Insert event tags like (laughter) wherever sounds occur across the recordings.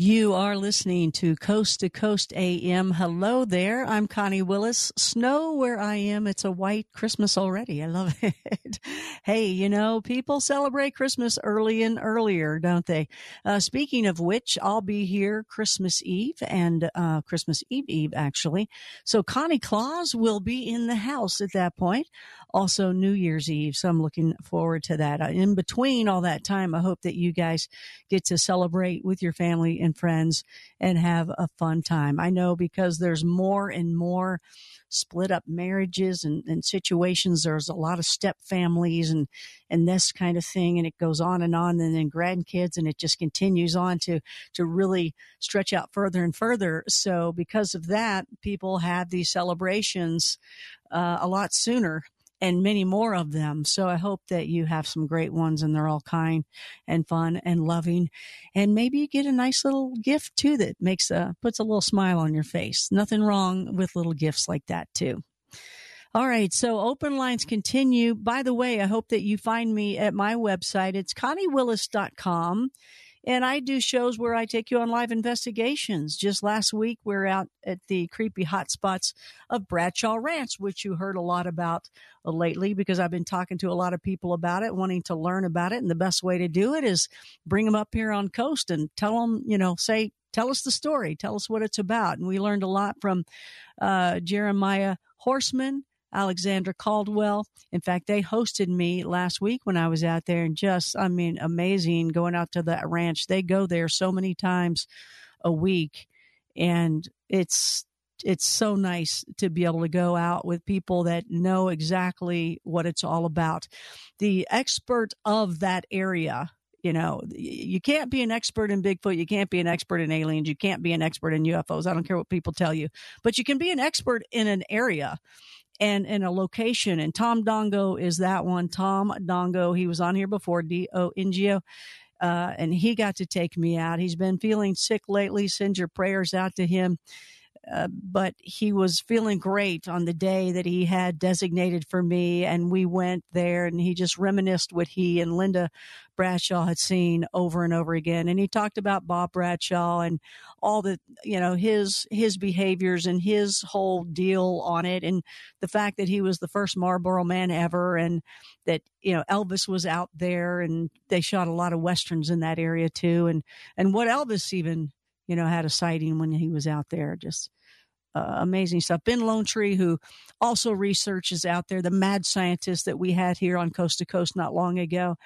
You are listening to Coast to Coast AM. Hello there. I'm Connie Willis. Snow where I am. It's a white Christmas already. I love (laughs) it. hey, you know, people celebrate Christmas early and earlier, don't they? Uh, speaking of which, I'll be here Christmas Eve and uh, Christmas Eve Eve, actually. So Connie Claus will be in the house at that point. Also New Year's Eve. So I'm looking forward to that. Uh, in between all that time, I hope that you guys get to celebrate with your family and friends and have a fun time. I know because there's more and more split up marriages and, and situations. There's a lot of step families and, and this kind of thing. And it goes on and on and then grandkids and it just continues on to, to really stretch out further and further. So because of that, people have these celebrations, uh, a lot sooner and many more of them. So I hope that you have some great ones and they're all kind and fun and loving. And maybe you get a nice little gift too that makes a, puts a little smile on your face. Nothing wrong with little gifts like that too. All right. So open lines continue. By the way, I hope that you find me at my website. It's conniewillis.com and I do shows where I take you on live investigations. Just last week, we are out at the creepy hotspots of Bradshaw Ranch, which you heard a lot about uh, lately because I've been talking to a lot of people about it, wanting to learn about it. And the best way to do it is bring them up here on coast and tell them, you know, say, tell us the story. Tell us what it's about. And we learned a lot from, uh, Jeremiah Horseman Alexandra Caldwell. In fact, they hosted me last week when I was out there and just, I mean, amazing going out to that ranch. They go there so many times a week and it's, it's so nice to be able to go out with people that know exactly what it's all about. The expert of that area, you know, you can't be an expert in Bigfoot. You can't be an expert in aliens. You can't be an expert in UFOs. I don't care what people tell you, but you can be an expert in an area and in a location. And Tom Dongo is that one. Tom Dongo, he was on here before, D O N G O. Uh, and he got to take me out. He's been feeling sick lately. Send your prayers out to him. Uh, but he was feeling great on the day that he had designated for me. And we went there and he just reminisced what he and Linda Bradshaw had seen over and over again. And he talked about Bob Bradshaw and all the, you know, his, his behaviors and his whole deal on it. And the fact that he was the first Marlboro man ever and that, you know, Elvis was out there and they shot a lot of Westerns in that area too. And, and what Elvis even, you know, had a sighting when he was out there. Just uh, amazing stuff. Ben Lone Tree, who also researches out there, the mad scientist that we had here on Coast to Coast not long ago.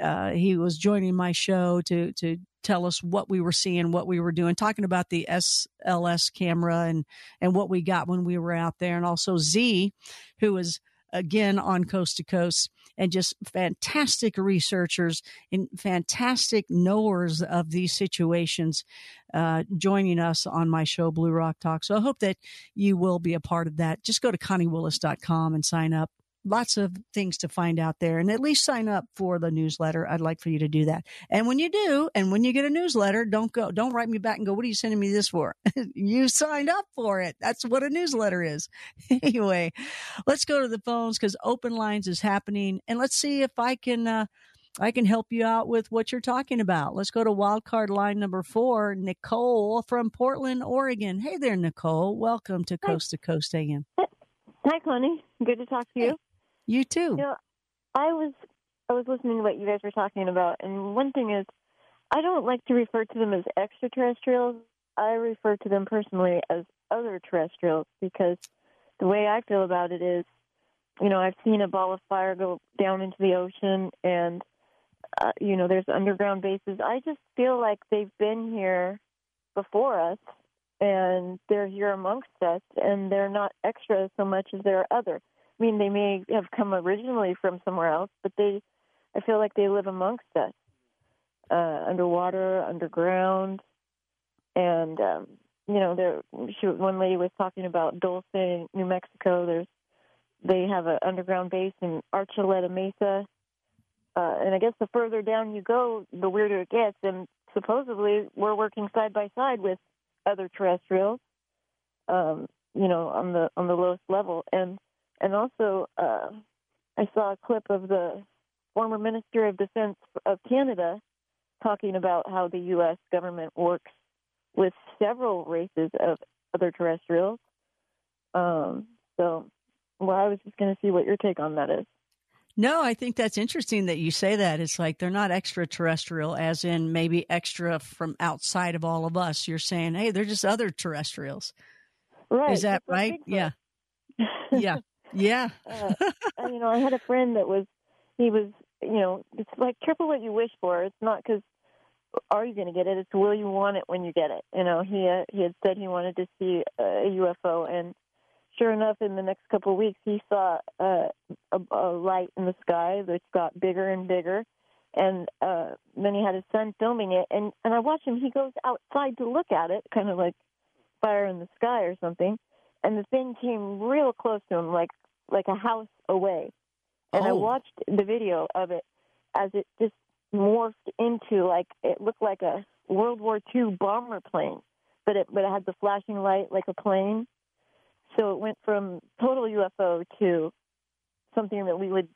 Uh, he was joining my show to to tell us what we were seeing, what we were doing, talking about the SLS camera and and what we got when we were out there, and also Z, who was again on coast to coast and just fantastic researchers and fantastic knowers of these situations uh, joining us on my show blue rock talk. So i hope that you will be a part of that. Just go to conniewillis.com and sign up lots of things to find out there and at least sign up for the newsletter. I'd like for you to do that. And when you do, and when you get a newsletter, don't go, don't write me back and go, what are you sending me this for? (laughs) you signed up for it. That's what a newsletter is. (laughs) anyway, let's go to the phones because open lines is happening and let's see if I can, uh, I can help you out with what you're talking about. Let's go to wildcard line number four, Nicole from Portland, Oregon. Hey there, Nicole. Welcome to Coast to Coast AM. Hi, Connie. Good to talk to you. You too. You know, I was I was listening to what you guys were talking about, and one thing is, I don't like to refer to them as extraterrestrials. I refer to them personally as other terrestrials because the way I feel about it is, you know, I've seen a ball of fire go down into the ocean, and uh, you know, there's underground bases. I just feel like they've been here before us, and they're here amongst us, and they're not extra so much as they're other. I mean, they may have come originally from somewhere else, but they, I feel like they live amongst us, uh, underwater, underground, and um, you know, there. She, one lady was talking about Dulce, New Mexico. There's, they have an underground base in Archuleta Mesa, uh, and I guess the further down you go, the weirder it gets. And supposedly, we're working side by side with other terrestrials, um, you know, on the on the lowest level, and and also, uh, I saw a clip of the former Minister of Defense of Canada talking about how the U.S. government works with several races of other terrestrials. Um, so, well, I was just going to see what your take on that is. No, I think that's interesting that you say that. It's like they're not extraterrestrial, as in maybe extra from outside of all of us. You're saying, hey, they're just other terrestrials. Right. Is that right? Yeah. yeah. (laughs) Yeah. (laughs) uh, you know, I had a friend that was, he was, you know, it's like careful what you wish for. It's not because are you going to get it? It's will you want it when you get it? You know, he uh, he had said he wanted to see a UFO, and sure enough, in the next couple of weeks, he saw uh, a, a light in the sky that got bigger and bigger. And uh, then he had his son filming it, and and I watch him. He goes outside to look at it, kind of like fire in the sky or something, and the thing came real close to him, like like a house away. And oh. I watched the video of it as it just morphed into like it looked like a World War II bomber plane, but it but it had the flashing light like a plane. So it went from total UFO to something that we would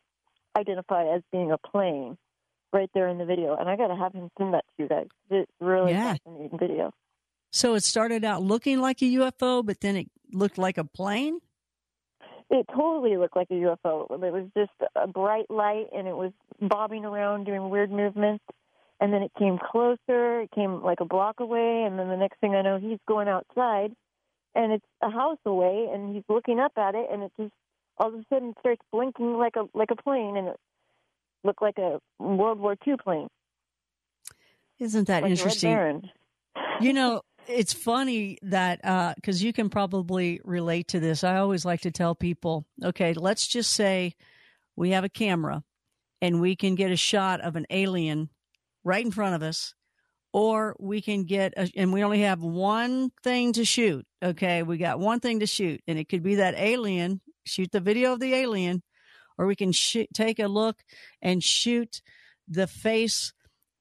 identify as being a plane right there in the video. And I got to have him send that to you guys. It's really yeah. fascinating video. So it started out looking like a UFO, but then it looked like a plane? It totally looked like a UFO. It was just a bright light and it was bobbing around doing weird movements. And then it came closer. It came like a block away. And then the next thing I know, he's going outside and it's a house away and he's looking up at it and it just all of a sudden starts blinking like a like a plane and it looked like a World War II plane. Isn't that like interesting? you know, it's funny that because uh, you can probably relate to this. I always like to tell people, okay, let's just say we have a camera and we can get a shot of an alien right in front of us, or we can get a, and we only have one thing to shoot. Okay, we got one thing to shoot, and it could be that alien. Shoot the video of the alien, or we can sh- take a look and shoot the face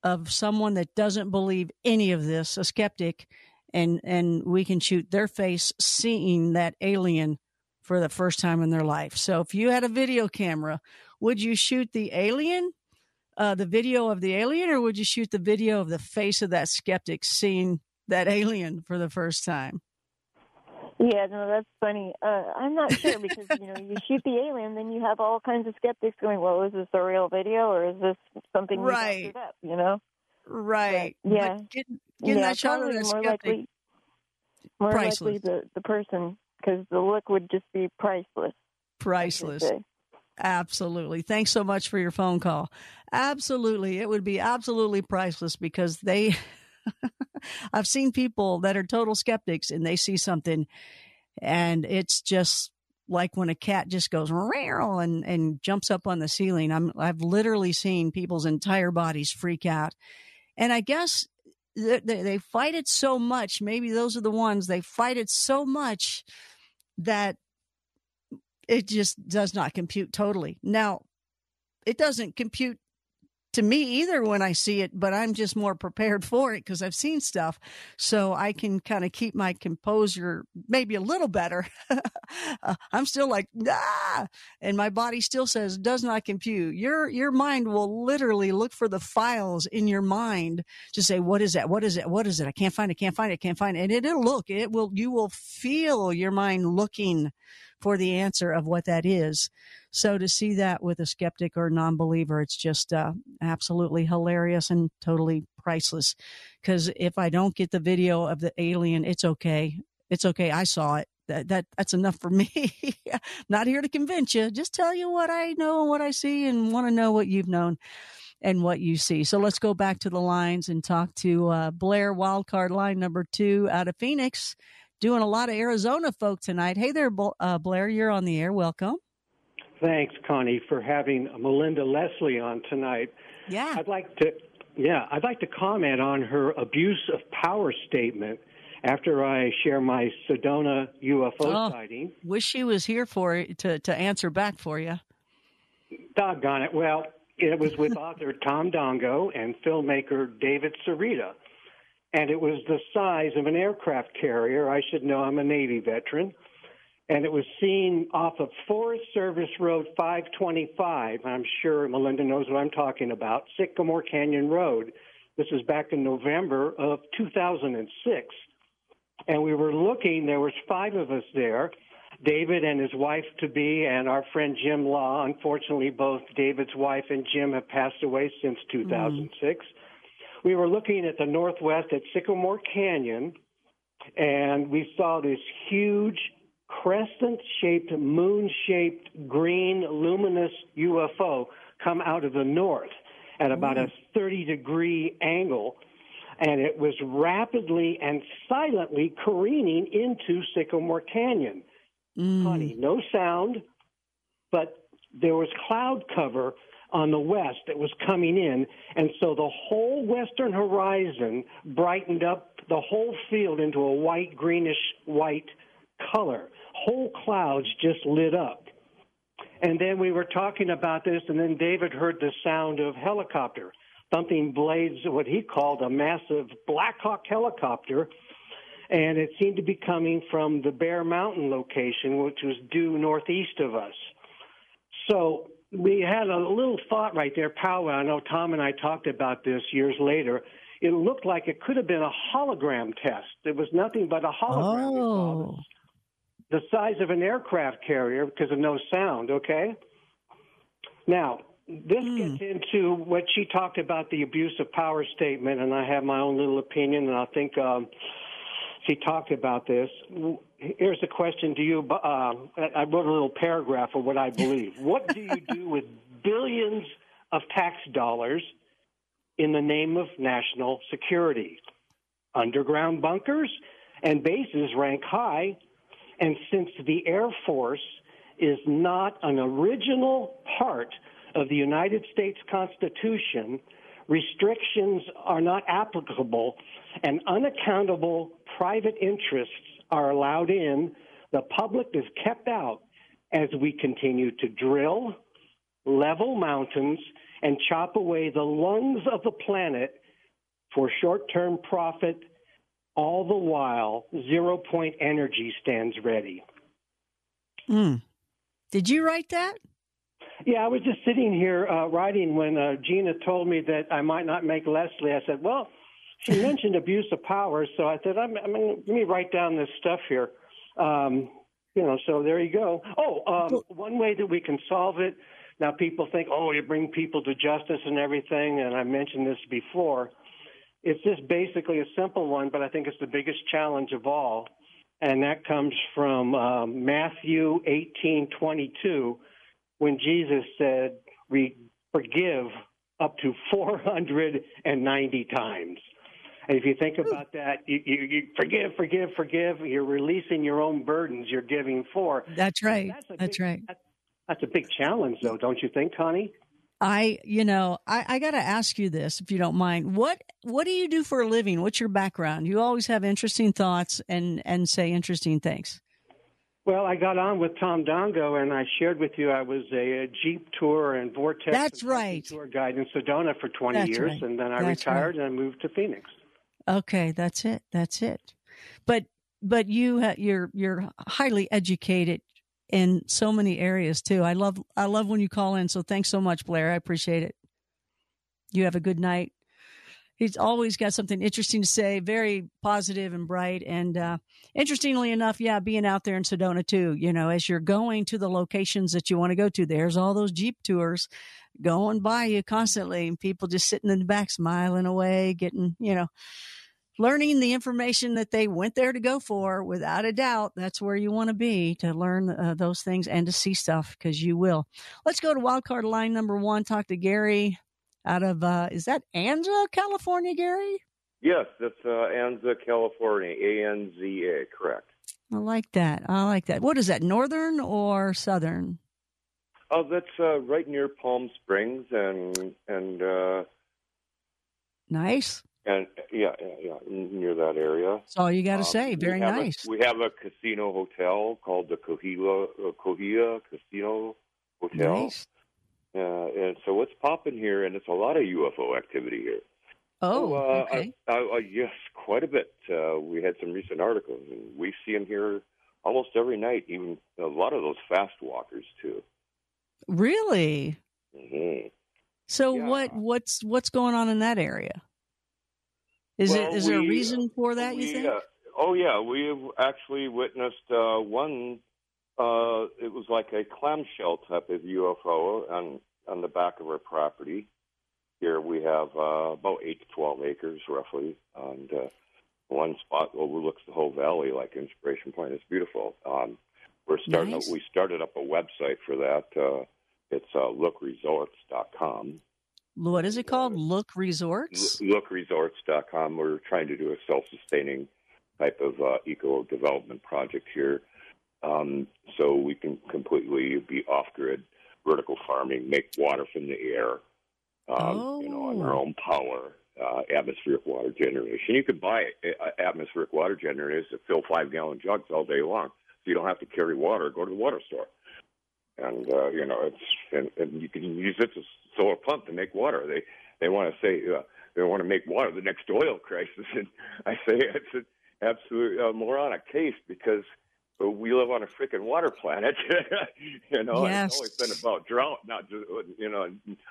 of someone that doesn't believe any of this, a skeptic, and and we can shoot their face seeing that alien for the first time in their life. So if you had a video camera, would you shoot the alien, uh, the video of the alien, or would you shoot the video of the face of that skeptic seeing that alien for the first time? Yeah, no, that's funny. Uh, I'm not sure because you know you shoot the alien, then you have all kinds of skeptics going, "Well, is this a real video or is this something right? Up, you know, right? But, yeah, getting, getting yeah, that shot of more skeptic, likely, more priceless. likely the the person because the look would just be priceless. Priceless. Absolutely. Thanks so much for your phone call. Absolutely. It would be absolutely priceless because they (laughs) I've seen people that are total skeptics and they see something and it's just like when a cat just goes and and jumps up on the ceiling. I'm I've literally seen people's entire bodies freak out. And I guess they, they fight it so much. Maybe those are the ones they fight it so much that it just does not compute totally. Now, it doesn't compute to me either when I see it, but I'm just more prepared (laughs) for it because I've seen stuff. So I can kind of keep my composure maybe a little better. (laughs) uh, I'm still like, ah, and my body still says does not compute. Your, your mind will literally look for the files in your mind to say, what is that? What is it? What is it? I can't find it. Can't find it. Can't find it. And it'll look, it will, you will feel your mind looking for the answer of what that is. So to see that with a skeptic or non-believer, it's just uh, absolutely hilarious and totally priceless. Because if I don't get the video of the alien, it's okay. It's okay. I saw it. That, that that's enough for (laughs) me. Not here to convince you. Just tell you what I know and what I see, and want to know what you've known and what you see. So let's go back to the lines and talk to uh, Blair, wildcard line number two out of Phoenix doing a lot of Arizona folk tonight. Hey there, uh, Blair, you're on the air. Welcome. Thanks, Connie, for having Melinda Leslie on tonight. Yeah. I'd like to yeah, I'd like to comment on her abuse of power statement after I share my Sedona UFO oh, sighting. Wish she was here for to to answer back for you. Doggone it. Well, it was with (laughs) author Tom Dongo and filmmaker David Sereda and it was the size of an aircraft carrier. I should know I'm a Navy veteran. And it was seen off of Forest Service Road 525. I'm sure Melinda knows what I'm talking about, Sycamore Canyon Road. This is back in November of 2006. and we were looking. There was five of us there. David and his wife to be, and our friend Jim Law. Unfortunately, both David's wife and Jim have passed away since 2006. Mm. We were looking at the northwest at Sycamore Canyon, and we saw this huge crescent shaped, moon shaped, green, luminous UFO come out of the north at about mm. a 30 degree angle. And it was rapidly and silently careening into Sycamore Canyon. Mm. Honey, no sound, but there was cloud cover on the west that was coming in. And so the whole western horizon brightened up the whole field into a white, greenish white color. Whole clouds just lit up. And then we were talking about this, and then David heard the sound of helicopter thumping blades, what he called a massive Black Hawk helicopter. And it seemed to be coming from the Bear Mountain location, which was due northeast of us. So we had a little thought right there, powwow. I know Tom and I talked about this years later. It looked like it could have been a hologram test. It was nothing but a hologram. Oh. The size of an aircraft carrier because of no sound, okay? Now, this mm. gets into what she talked about the abuse of power statement, and I have my own little opinion, and I think um, she talked about this. Here's a question to you. Uh, I wrote a little paragraph of what I believe. (laughs) what do you do with billions of tax dollars in the name of national security? Underground bunkers and bases rank high, and since the Air Force is not an original part of the United States Constitution, restrictions are not applicable, and unaccountable private interests are allowed in, the public is kept out as we continue to drill, level mountains, and chop away the lungs of the planet for short term profit, all the while zero point energy stands ready. Mm. Did you write that? Yeah, I was just sitting here uh, writing when uh, Gina told me that I might not make Leslie. I said, well, she (laughs) mentioned abuse of power, so I said, I'm, I'm, let me write down this stuff here. Um, you know, so there you go. Oh, um, one way that we can solve it. Now, people think, oh, you bring people to justice and everything, and I mentioned this before. It's just basically a simple one, but I think it's the biggest challenge of all, and that comes from um, Matthew 18:22 when Jesus said, we forgive up to 490 times. And if you think about that, you, you, you, forgive, forgive, forgive. You're releasing your own burdens. You're giving for. That's right. That's, that's big, right. That's, that's a big challenge, though, don't you think, Connie? I, you know, I, I got to ask you this, if you don't mind. What What do you do for a living? What's your background? You always have interesting thoughts and and say interesting things. Well, I got on with Tom Dongo, and I shared with you I was a, a Jeep tour and Vortex. That's right. Tour guide in Sedona for 20 that's years, right. and then I that's retired right. and I moved to Phoenix. Okay, that's it. That's it. But but you ha- you're you're highly educated in so many areas too. I love I love when you call in. So thanks so much, Blair. I appreciate it. You have a good night he's always got something interesting to say, very positive and bright. And uh, interestingly enough, yeah, being out there in Sedona too, you know, as you're going to the locations that you want to go to, there's all those Jeep tours going by you constantly, and people just sitting in the back smiling away, getting, you know, learning the information that they went there to go for without a doubt. That's where you want to be to learn uh, those things and to see stuff because you will. Let's go to wildcard line number one talk to gary out of uh, is that Anza, California, Gary? Yes, that's uh, Anza, California. A N Z A, correct. I like that. I like that. What is that, northern or southern? Oh, that's uh, right near Palm Springs and and uh, nice. And yeah, yeah, yeah, near that area. That's all you got to um, say. Very we nice. A, we have a casino hotel called the Cohila uh, Cahuilla Casino Hotel. Nice. Uh, and so what's popping here, and it's a lot of UFO activity here. Oh, so, uh, okay. I, I, yes, quite a bit. Uh, we had some recent articles, and we see them here almost every night. Even a lot of those fast walkers too. Really? Mm-hmm. So Yeah. what what's what's going on in that area? Is Well, it is there a reason for that? we, you think? Uh, oh yeah, we've actually witnessed uh, one. Uh, it was like a clamshell type of UFO on on the back of our property. Here we have uh, about eight to twelve acres, roughly, and uh, one spot overlooks the whole valley, like Inspiration Point. It's beautiful. Um, we're starting. Nice. We started up a website for that. Uh, it's uh, lookresorts.com. What is it called? Uh, Look Resorts? lookresorts.com. We're trying to do a self-sustaining type of uh, eco development project here, um, so we can completely be off-grid, vertical farming, make water from the air, um, you know, on our Oh. own power, uh, atmospheric water generation. You could buy uh, atmospheric water generators that fill five-gallon jugs all day long, so you don't have to carry water. Go to the water store and uh, you know it's and, and you can use it a solar pump to make water. They they want to say uh, they want to make water the next oil crisis, (laughs) and I say it's an absolute uh, moronic case because we live on a freaking water planet. (laughs) you know, and it's always been about drought, not you know,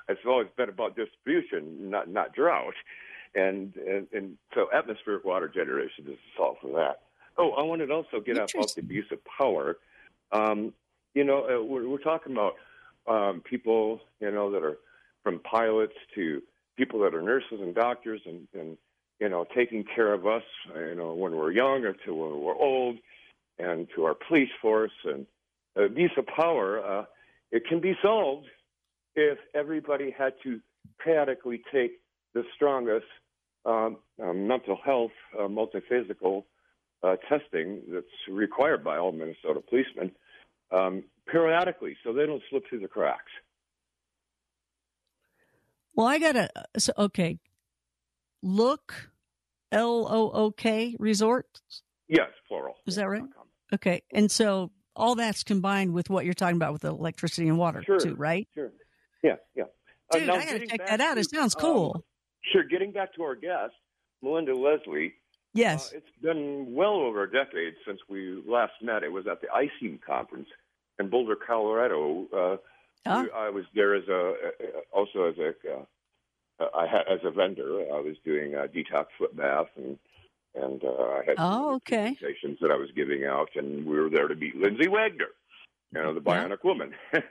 it's always been about distribution, not not drought. And, and and so atmospheric water generation is the solve for that. Oh, I wanted to also get off, off the abuse of power. Um, you know, uh, we're, we're talking about um, people, you know, that are from pilots to people that are nurses and doctors and, and you know, taking care of us, you know, when we're young or to when we're old, and to our police force and abuse of power. Uh, it can be solved if everybody had to periodically take the strongest um, uh, mental health, uh, multiphysical uh, testing that's required by all Minnesota policemen um, periodically, so they don't slip through the cracks. Well, I got to, so, okay. Look, L O O K Resorts. Yes, plural. Is that right? Okay. And so all that's combined with what you're talking about with the electricity and water, Sure. too, right? Sure. Yeah, yeah. Uh, Dude, now I got to check that out. It sounds um, cool. Sure. Getting back to our guest, Melinda Leslie. yes. Uh, it's been well over a decade since we last met. It was at the ICEAM conference in Boulder, Colorado. Uh, Huh? I was there as a uh, also as a uh, I had as a vendor. I was doing a detox foot bath and and uh, I had Oh, okay. presentations that I was giving out, and we were there to meet Lindsay Wagner, you know, the Yeah. Bionic Woman. (laughs)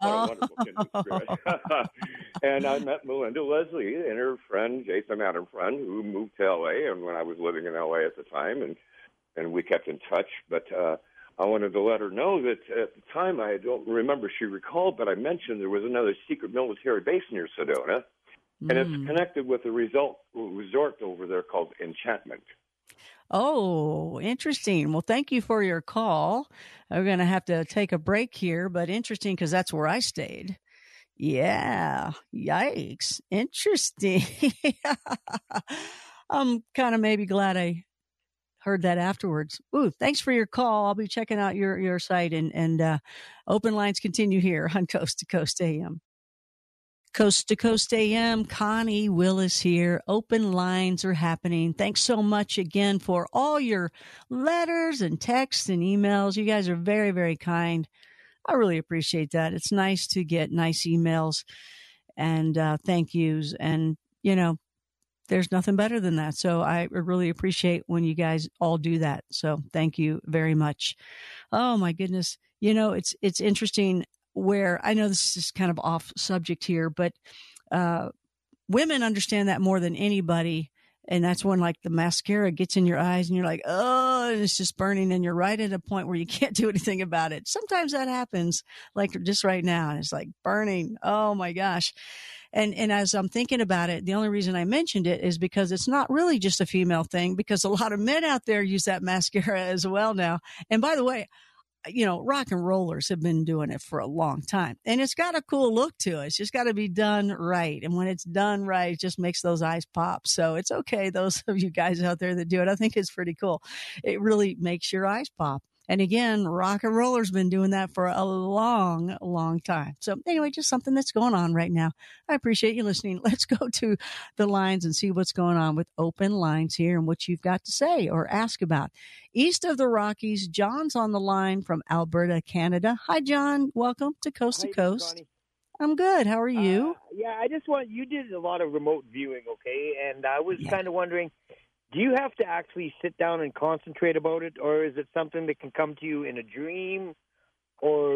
What a wonderful (laughs) and I met Melinda Leslie and her friend Jason Adam friend who moved to LA and when I was living in LA at the time and and we kept in touch. But uh I wanted to let her know that at the time I don't remember she recalled, but I mentioned there was another secret military base near Sedona, and mm. it's connected with a result resort over there called Enchantment. Oh, interesting. Well, thank you for your call. We're going to have to take a break here, but interesting because that's where I stayed. Yeah. Yikes. Interesting. (laughs) I'm kind of maybe glad I heard that afterwards. Ooh, thanks for your call. I'll be checking out your, your site and, and, uh, open lines continue here (laughs) on Coast to Coast AM. Coast to Coast AM, Connie Willis here. Open lines are happening. Thanks so much again for all your letters and texts and emails. You guys are very, very kind. I really appreciate that. It's nice to get nice emails and uh, thank yous. And, you know, there's nothing better than that. So I really appreciate when you guys all do that. So thank you very much. Oh my goodness. You know, it's, it's interesting where I know this is kind of off subject here, but, uh, women understand that more than anybody. And that's when like the mascara gets in your eyes and you're like, oh, it's just burning. And you're right at a point where you (laughs) can't do anything about it. Sometimes that happens like just right now. And it's like burning. Oh my gosh. And, and as I'm thinking about it, the only reason I mentioned it is because it's not really just a female thing because a lot of men out there use that mascara (laughs) as well now. And by the way, you know, rock and rollers have been doing it for a long time and it's got a cool look to it. It's just got to be done right. And when it's done right, it just makes those eyes pop. So it's okay. Those of you guys out there that do it, I think it's pretty cool. It really makes your eyes pop. And again, rock and roller's been doing that for a long, long time. So anyway, just something that's going on right now. I appreciate you listening. (laughs) Let's go to the lines and see what's going on with open lines here and what you've got to say or ask about. East of the Rockies, John's on the line from Alberta, Canada. Hi, John. Welcome to Coast to Coast. I'm good. How are you? Uh, yeah, I just want you did a lot of remote viewing, okay? And I was Yeah. kind of wondering, do you have to actually sit down and concentrate about it, or is it something that can come to you in a dream, or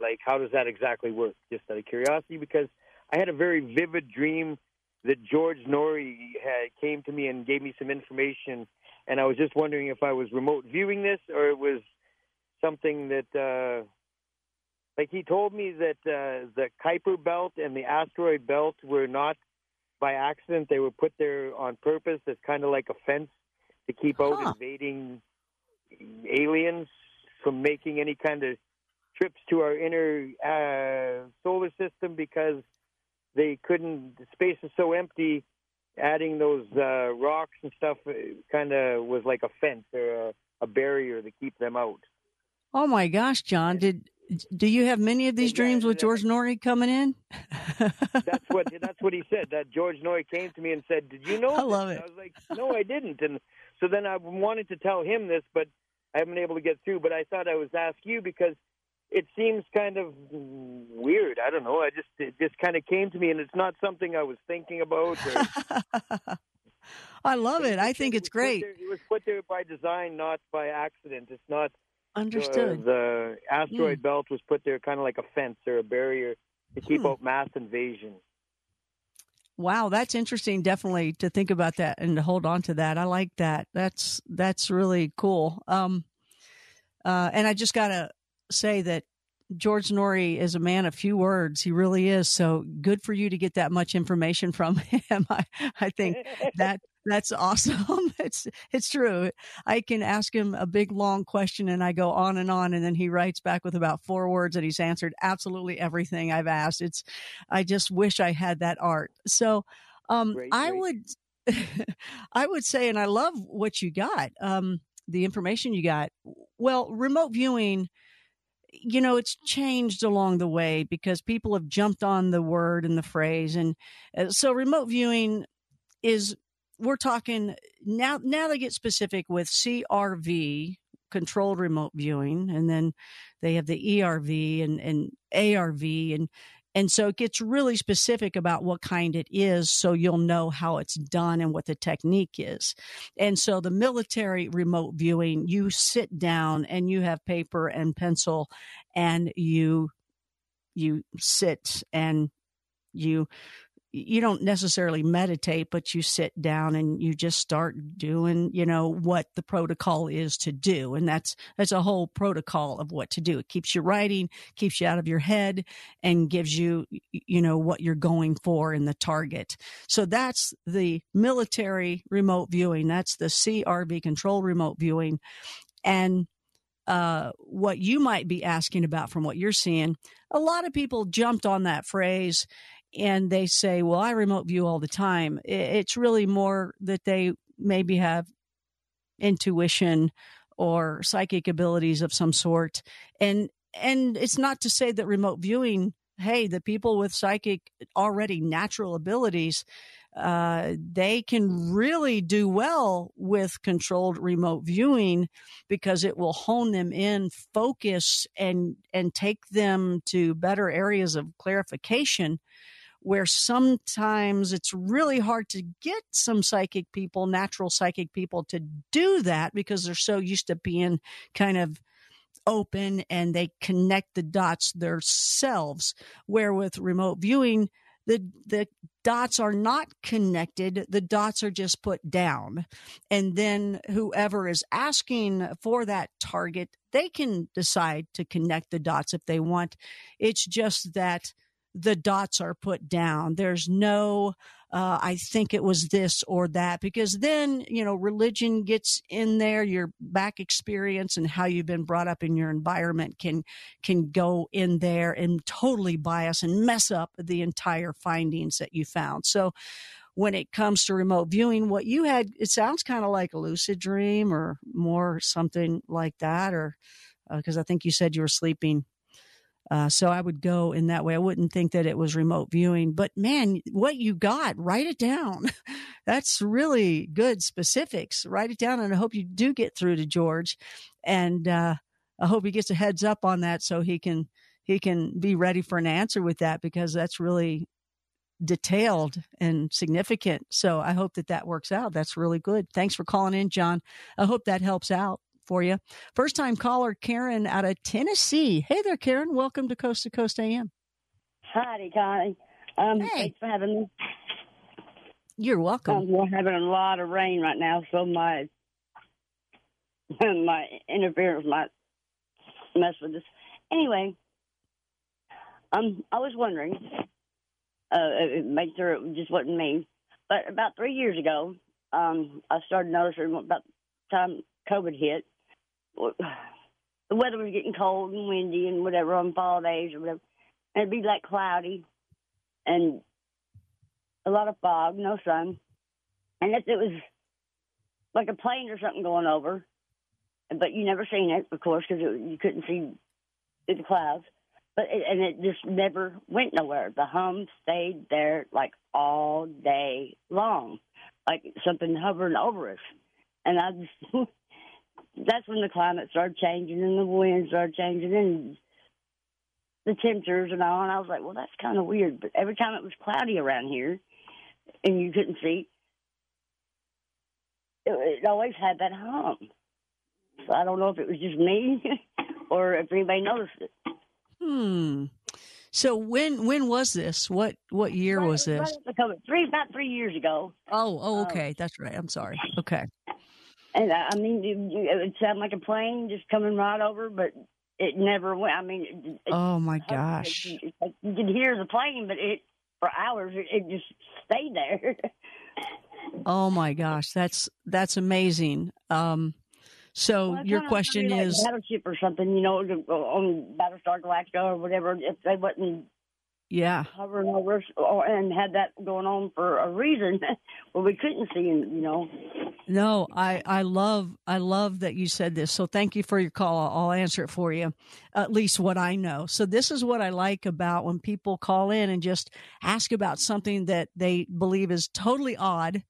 like how does that exactly work? Just out of curiosity, because I had a very vivid dream that George Noory had came to me and gave me some information, and I was just wondering if I was remote viewing this or it was something that, uh, like he told me that uh, the Kuiper Belt and the asteroid belt were not by accident; they were put there on purpose as kind of like a fence to keep out Huh. invading aliens from making any kind of trips to our inner uh, solar system because they couldn't. The space is so empty. Adding those uh, rocks and stuff kind of was like a fence or a, a barrier to keep them out. Oh my gosh, John, did do you have many of these Yeah, dreams with. George Noory coming in? That's what that's what he said. That George Noy came to me and said, "Did you (laughs) know?" I love And it. I was like, "No, I didn't." And so then I wanted to tell him this, but I haven't been able to get through. But I thought I was ask you because it seems kind of weird. I don't know. I just it just kind of came to me, and it's not something I was thinking about. Or, (laughs) I love it. I It think was it's great. there- It was put there by design, not by accident. It's not uh, Understood. the asteroid Hmm. belt was put there kind of like a fence or a barrier to keep Hmm. out mass invasion. Wow, that's interesting. Definitely to think about that and to hold on to that. I like that. That's that's really cool. Um, uh, and I just gotta say that George Noory is a man of few words. He really is. So good for you to get that much information from (laughs) him. I, I think that that's awesome. (laughs) It's it's true. I can ask him a big long question and I go on and on and then he writes back with about four words and he's answered absolutely everything I've asked. It's I just wish I had that art. So um Great, I great. would (laughs) I would say and I love what you got. Um the information you got. Well, remote viewing you know, it's changed along the way because people have jumped on the word and the phrase. And uh, so remote viewing is, we're talking now, now they get specific with CRV, controlled remote viewing, and then they have the ERV and, and ARV. And, and so it gets really specific about what kind it is so you'll know how it's done and what the technique is. And so the military remote viewing, you sit down and you have paper and pencil and you you sit and you you don't necessarily meditate but you sit down and you just start doing you know what the protocol is to do. And that's that's a whole protocol of what to do. It keeps you writing keeps you out of your head and gives you you know what you're going for in the target. So that's the military remote viewing. That's the crv control remote viewing. And uh, what you might be asking about from what you're seeing, a lot of people jumped on that phrase and they say, well, I remote view all the time. It's really more that they maybe have intuition or psychic abilities of some sort. And, and it's not to say that remote viewing, hey, the people with psychic already natural abilities, uh, they can really do well with controlled remote viewing because it will hone them in, focus, and and take them to better areas of clarification. Where sometimes it's really hard to get some psychic people, natural psychic people, to do that because they're so used to being kind of open and they connect the dots themselves. Where with remote viewing, the the dots are not connected the dots are just put down and then whoever is asking for that target they can decide to connect the dots if they want it's just that the dots are put down there's no uh, i think it was this or that because then you know religion gets in there your back experience and how you've been brought up in your environment can can go in there and totally bias and mess up the entire findings that you found. So when it comes to remote viewing, what you had, it sounds kind of like a lucid dream or more something like that, or because I think you said you were sleeping. Uh, so I would go in that way. I wouldn't think that it was remote viewing, but man, what you got, write it down. (laughs) That's really good specifics. Write it down, and I hope you do get through to George. And uh, I hope he gets a heads up on that so he can he can be ready for an answer with that because that's really detailed and significant. So I hope that that works out. That's really good. Thanks for calling in, John. I hope that helps out for you. First time caller, Karen out of Tennessee. Hey there, Karen. Welcome to Coast to Coast AM. Howdy, Connie. Um, Hey. Thanks for having me. You're welcome. Um, we're having a lot of rain right now, so my (laughs) my interference might mess with this. Anyway, um, I was wondering, uh, make sure it just wasn't me, but about three years ago, um, I started noticing about the time COVID hit, (sighs) the weather was getting cold and windy and whatever on fall days or whatever, and it'd be like cloudy and a lot of fog, no sun. And if it was like a plane or something going over, but you never seen it, of course, because you couldn't see through the clouds. But it, and it just never went nowhere. The hum stayed there like all day long, like something hovering over us. And I just (laughs) that's when the climate started changing and the wind started changing and the temperatures and all. And I was like, well, that's kind of weird. But every time it was cloudy around here, and you couldn't see, it, it always had that hum. So I don't know if it was just me (laughs) or if anybody noticed it. Hmm. So when when was this? What what year Right- was this? Right three about three years ago, Oh, oh, Um, okay. That's right. I'm sorry. Okay. And I, mean, you, you, it would sound like a plane just coming right over, but it never went. I mean, it, it, Oh my it- gosh. it- like you could hear the plane, but it for hours it, it just stayed there. (laughs) Oh my gosh. That's that's amazing. Um so Well, your question like is battleship or something, you know, on Battlestar Galactica or whatever. If they wasn't yeah. hovering over us oh, or, and had that going on for a reason, (laughs) well, we couldn't see, you know. No, I, I love I love that you said this. So thank you for your call. I'll answer it for you, at least what I know. So this is what I like about when people call in and just ask about something that they believe is totally odd,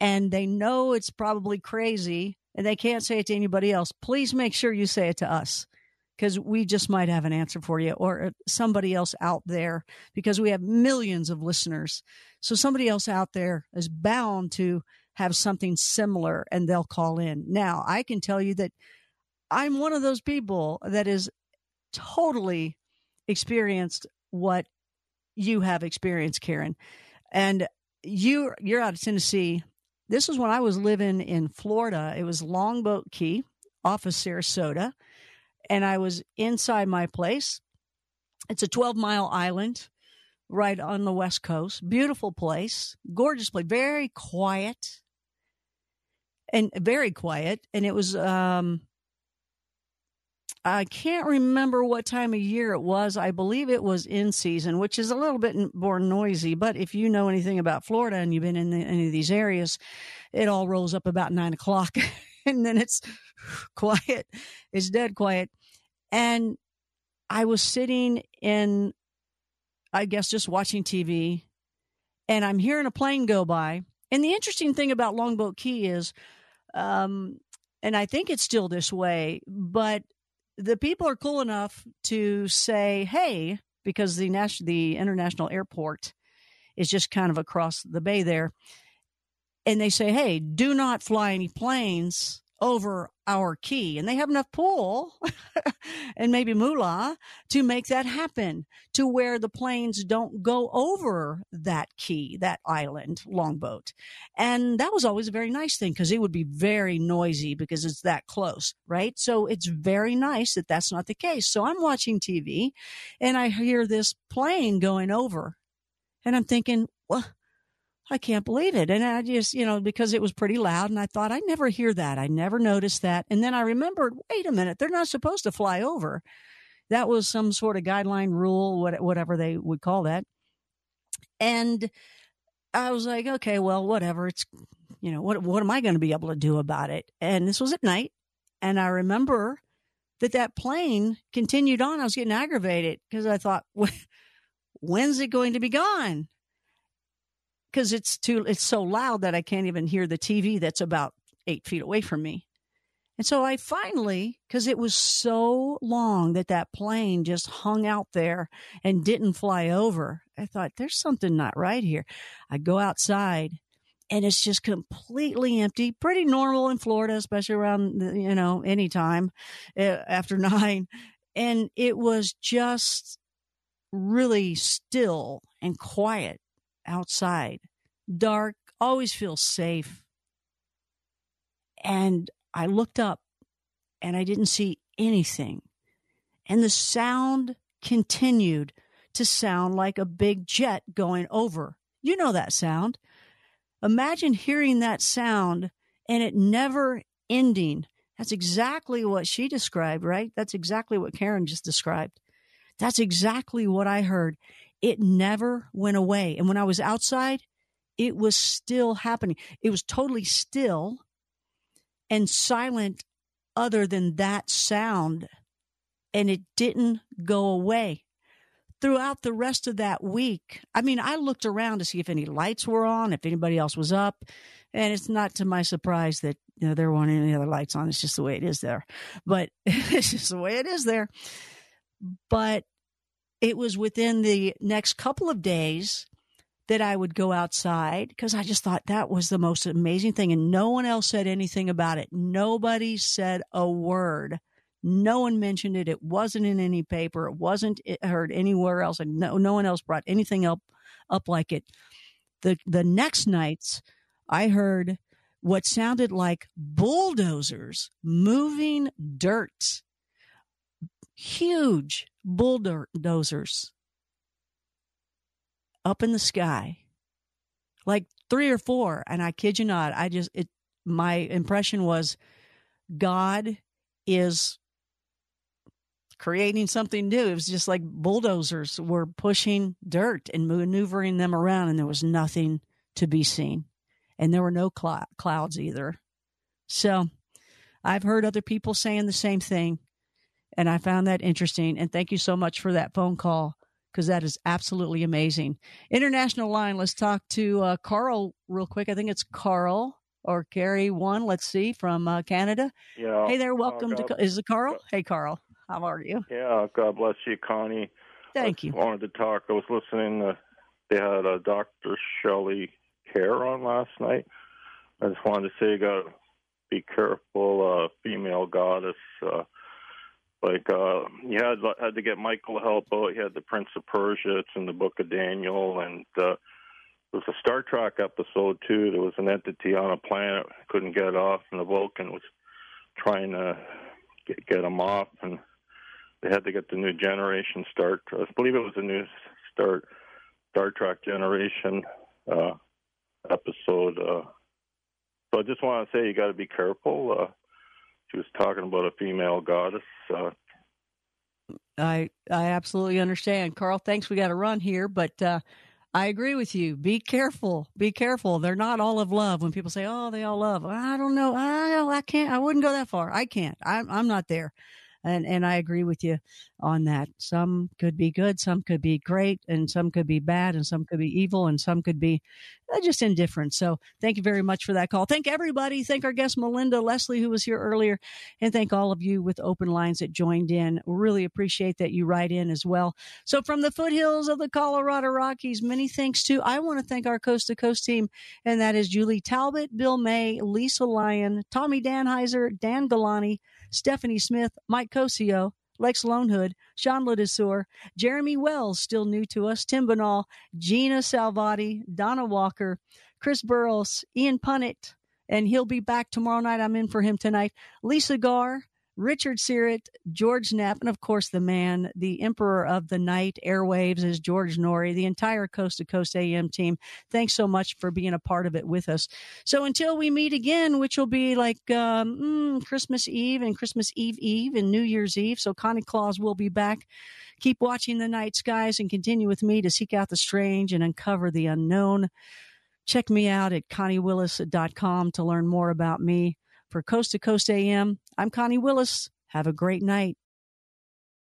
and they know it's probably crazy, and they can't say it to anybody else. Please make sure you say it to us. Because we just might have an answer for you or uh, somebody else out there because we have millions of listeners. So somebody else out there is bound to have something similar and they'll call in. Now, I can tell you that I'm one of those people that is totally experienced what you have experienced, Karen. And you you're out of Tennessee. This was when I was living in Florida. It was Longboat Key off of Sarasota. And I was inside my place. It's a 12 mile island right on the west coast. Beautiful place, gorgeous place, very quiet and very quiet. And it was, um, I can't remember what time of year it was. I believe it was in season, which is a little bit more noisy. But if you know anything about Florida and you've been in the, any of these areas, it all rolls up about nine o'clock (laughs) (laughs) and then it's (laughs) quiet. It's dead quiet. And I was sitting in, I guess, just watching TV and I'm hearing a plane go by. And the interesting thing about Longboat Key is, um, and I think it's still this way, but the people are cool enough to say, "Hey," because the national, the international airport is just kind of across the bay there, and they say, "Hey, do not fly any planes over our key," and they have enough pull (laughs) and maybe moolah to make that happen to where the planes don't go over that key, that island, longboat. And that was always a very nice thing because it would be very noisy because it's that close, right? So it's very nice that that's not the case. So I'm watching TV and I hear this plane going over and I'm thinking, well, I can't believe it. And I just, you know, because it was pretty loud and I thought, I never hear that. I never noticed that. And then I remembered, wait a minute, they're not supposed to fly over. That was some sort of guideline rule, what- whatever they would call that. And I was like, okay, well, whatever. It's, you know, what, what am I going to be able to do about it? And this was at night. And I remember that that plane continued on. I was getting aggravated because I thought, (laughs) when's it going to be gone? Because it's too, it's so loud that I can't even hear the TV that's about eight feet away from me. And so I finally, because it was so long that that plane just hung out there and didn't fly over, I thought, there's something not right here. I go outside and it's just completely empty. Pretty normal in Florida, especially around, you know, anytime uh, after (laughs) nine. And it was just really still and quiet outside. Dark, always feel safe. And I looked up and I didn't see anything. And the sound continued to sound like a big jet going over. You know that sound. Imagine hearing that sound and it never ending. That's exactly what she described, right? That's exactly what Karen just described. That's exactly what I heard. It never went away. And when I was outside, it was still happening. It was totally still and silent other than that sound. And it didn't go away. Throughout the rest of that week, I mean, I looked around to see if any lights were on, if anybody else was up. And it's not to my surprise that you know, there weren't any other lights on. It's just the way it is there. But (laughs) it's just the way it is there. But it was within the next couple of days that I would go outside because I just thought that was the most amazing thing. And no one else said anything about it. Nobody said a word. No one mentioned it. It wasn't in any paper. It wasn't heard anywhere else. And no, no one else brought anything up, up like it. The, the next nights, I heard what sounded like bulldozers moving dirt. Huge bulldozers up in the sky, like three or four. And I kid you not, I just, it, my impression was God is creating something new. It was just like bulldozers were pushing dirt and maneuvering them around, and there was nothing to be seen. And there were no cl- clouds either. So I've heard other people saying the same thing, and I found that interesting. And thank you so much for that phone call because that is absolutely amazing. International line, let's talk to uh, Carl real quick. I think it's Carl or Carrie one. Let's see from uh, Canada. Yeah. Hey there, uh, welcome God, to. Is it Carl? Hey, Carl. How are you? Yeah. God bless you, Connie. Thank I you. Wanted to talk. I was listening. To, they had uh, Dr. Shelley Kaehr on last night. I just wanted to say, you got to be careful. Uh, female goddess. Like uh you had had to get Michael to help out. You had the Prince of Persia. It's in the Book of Daniel, and uh, there was a Star Trek episode too. There was an entity on a planet couldn't get off, and the Vulcan was trying to get get them off, and they had to get the new generation start. I believe it was a new start Star Trek generation uh, episode. Uh, so I just want to say you got to be careful. Uh, she was talking about a female goddess. Uh, I I absolutely understand, Carl. Thanks. We got to run here, but uh, I agree with you. Be careful. Be careful. They're not all of love. When people say, "Oh, they all love," I don't know. I I can't. I wouldn't go that far. I can't. I'm I'm not there and and I agree with you on that. Some could be good, some could be great, and some could be bad, and some could be evil, and some could be uh, just indifferent. So thank you very much for that call. Thank everybody. Thank our guest Melinda Leslie who was here earlier, and thank all of you with open lines that joined in. Really appreciate that you write in as well. So from the foothills of the Colorado Rockies, many thanks to I want to thank our coast to coast team, and that is Julie Talbot, Bill May, Lisa Lyon, Tommy Danheiser, Dan Galani. Stephanie Smith, Mike Cosio, Lex Lonehood, Sean Ledesur, Jeremy Wells, still new to us, Tim Binnall, Gina Salvati, Donna Walker, Chris Burrows, Ian Punnett, and he'll be back tomorrow night. I'm in for him tonight. Lisa Garr, Richard Syrett, George Knapp, and of course the man, the emperor of the night airwaves is George Noory, the entire Coast to Coast AM team. Thanks so much for being a part of it with us. So until we meet again, which will be like um, mm, Christmas Eve and Christmas Eve Eve and New Year's Eve. So Connie Claus will be back. Keep watching the night skies and continue with me to seek out the strange and uncover the unknown. Check me out at conniewillis.com to learn more about me. For Coast to Coast AM, I'm Connie Willis. Have a great night.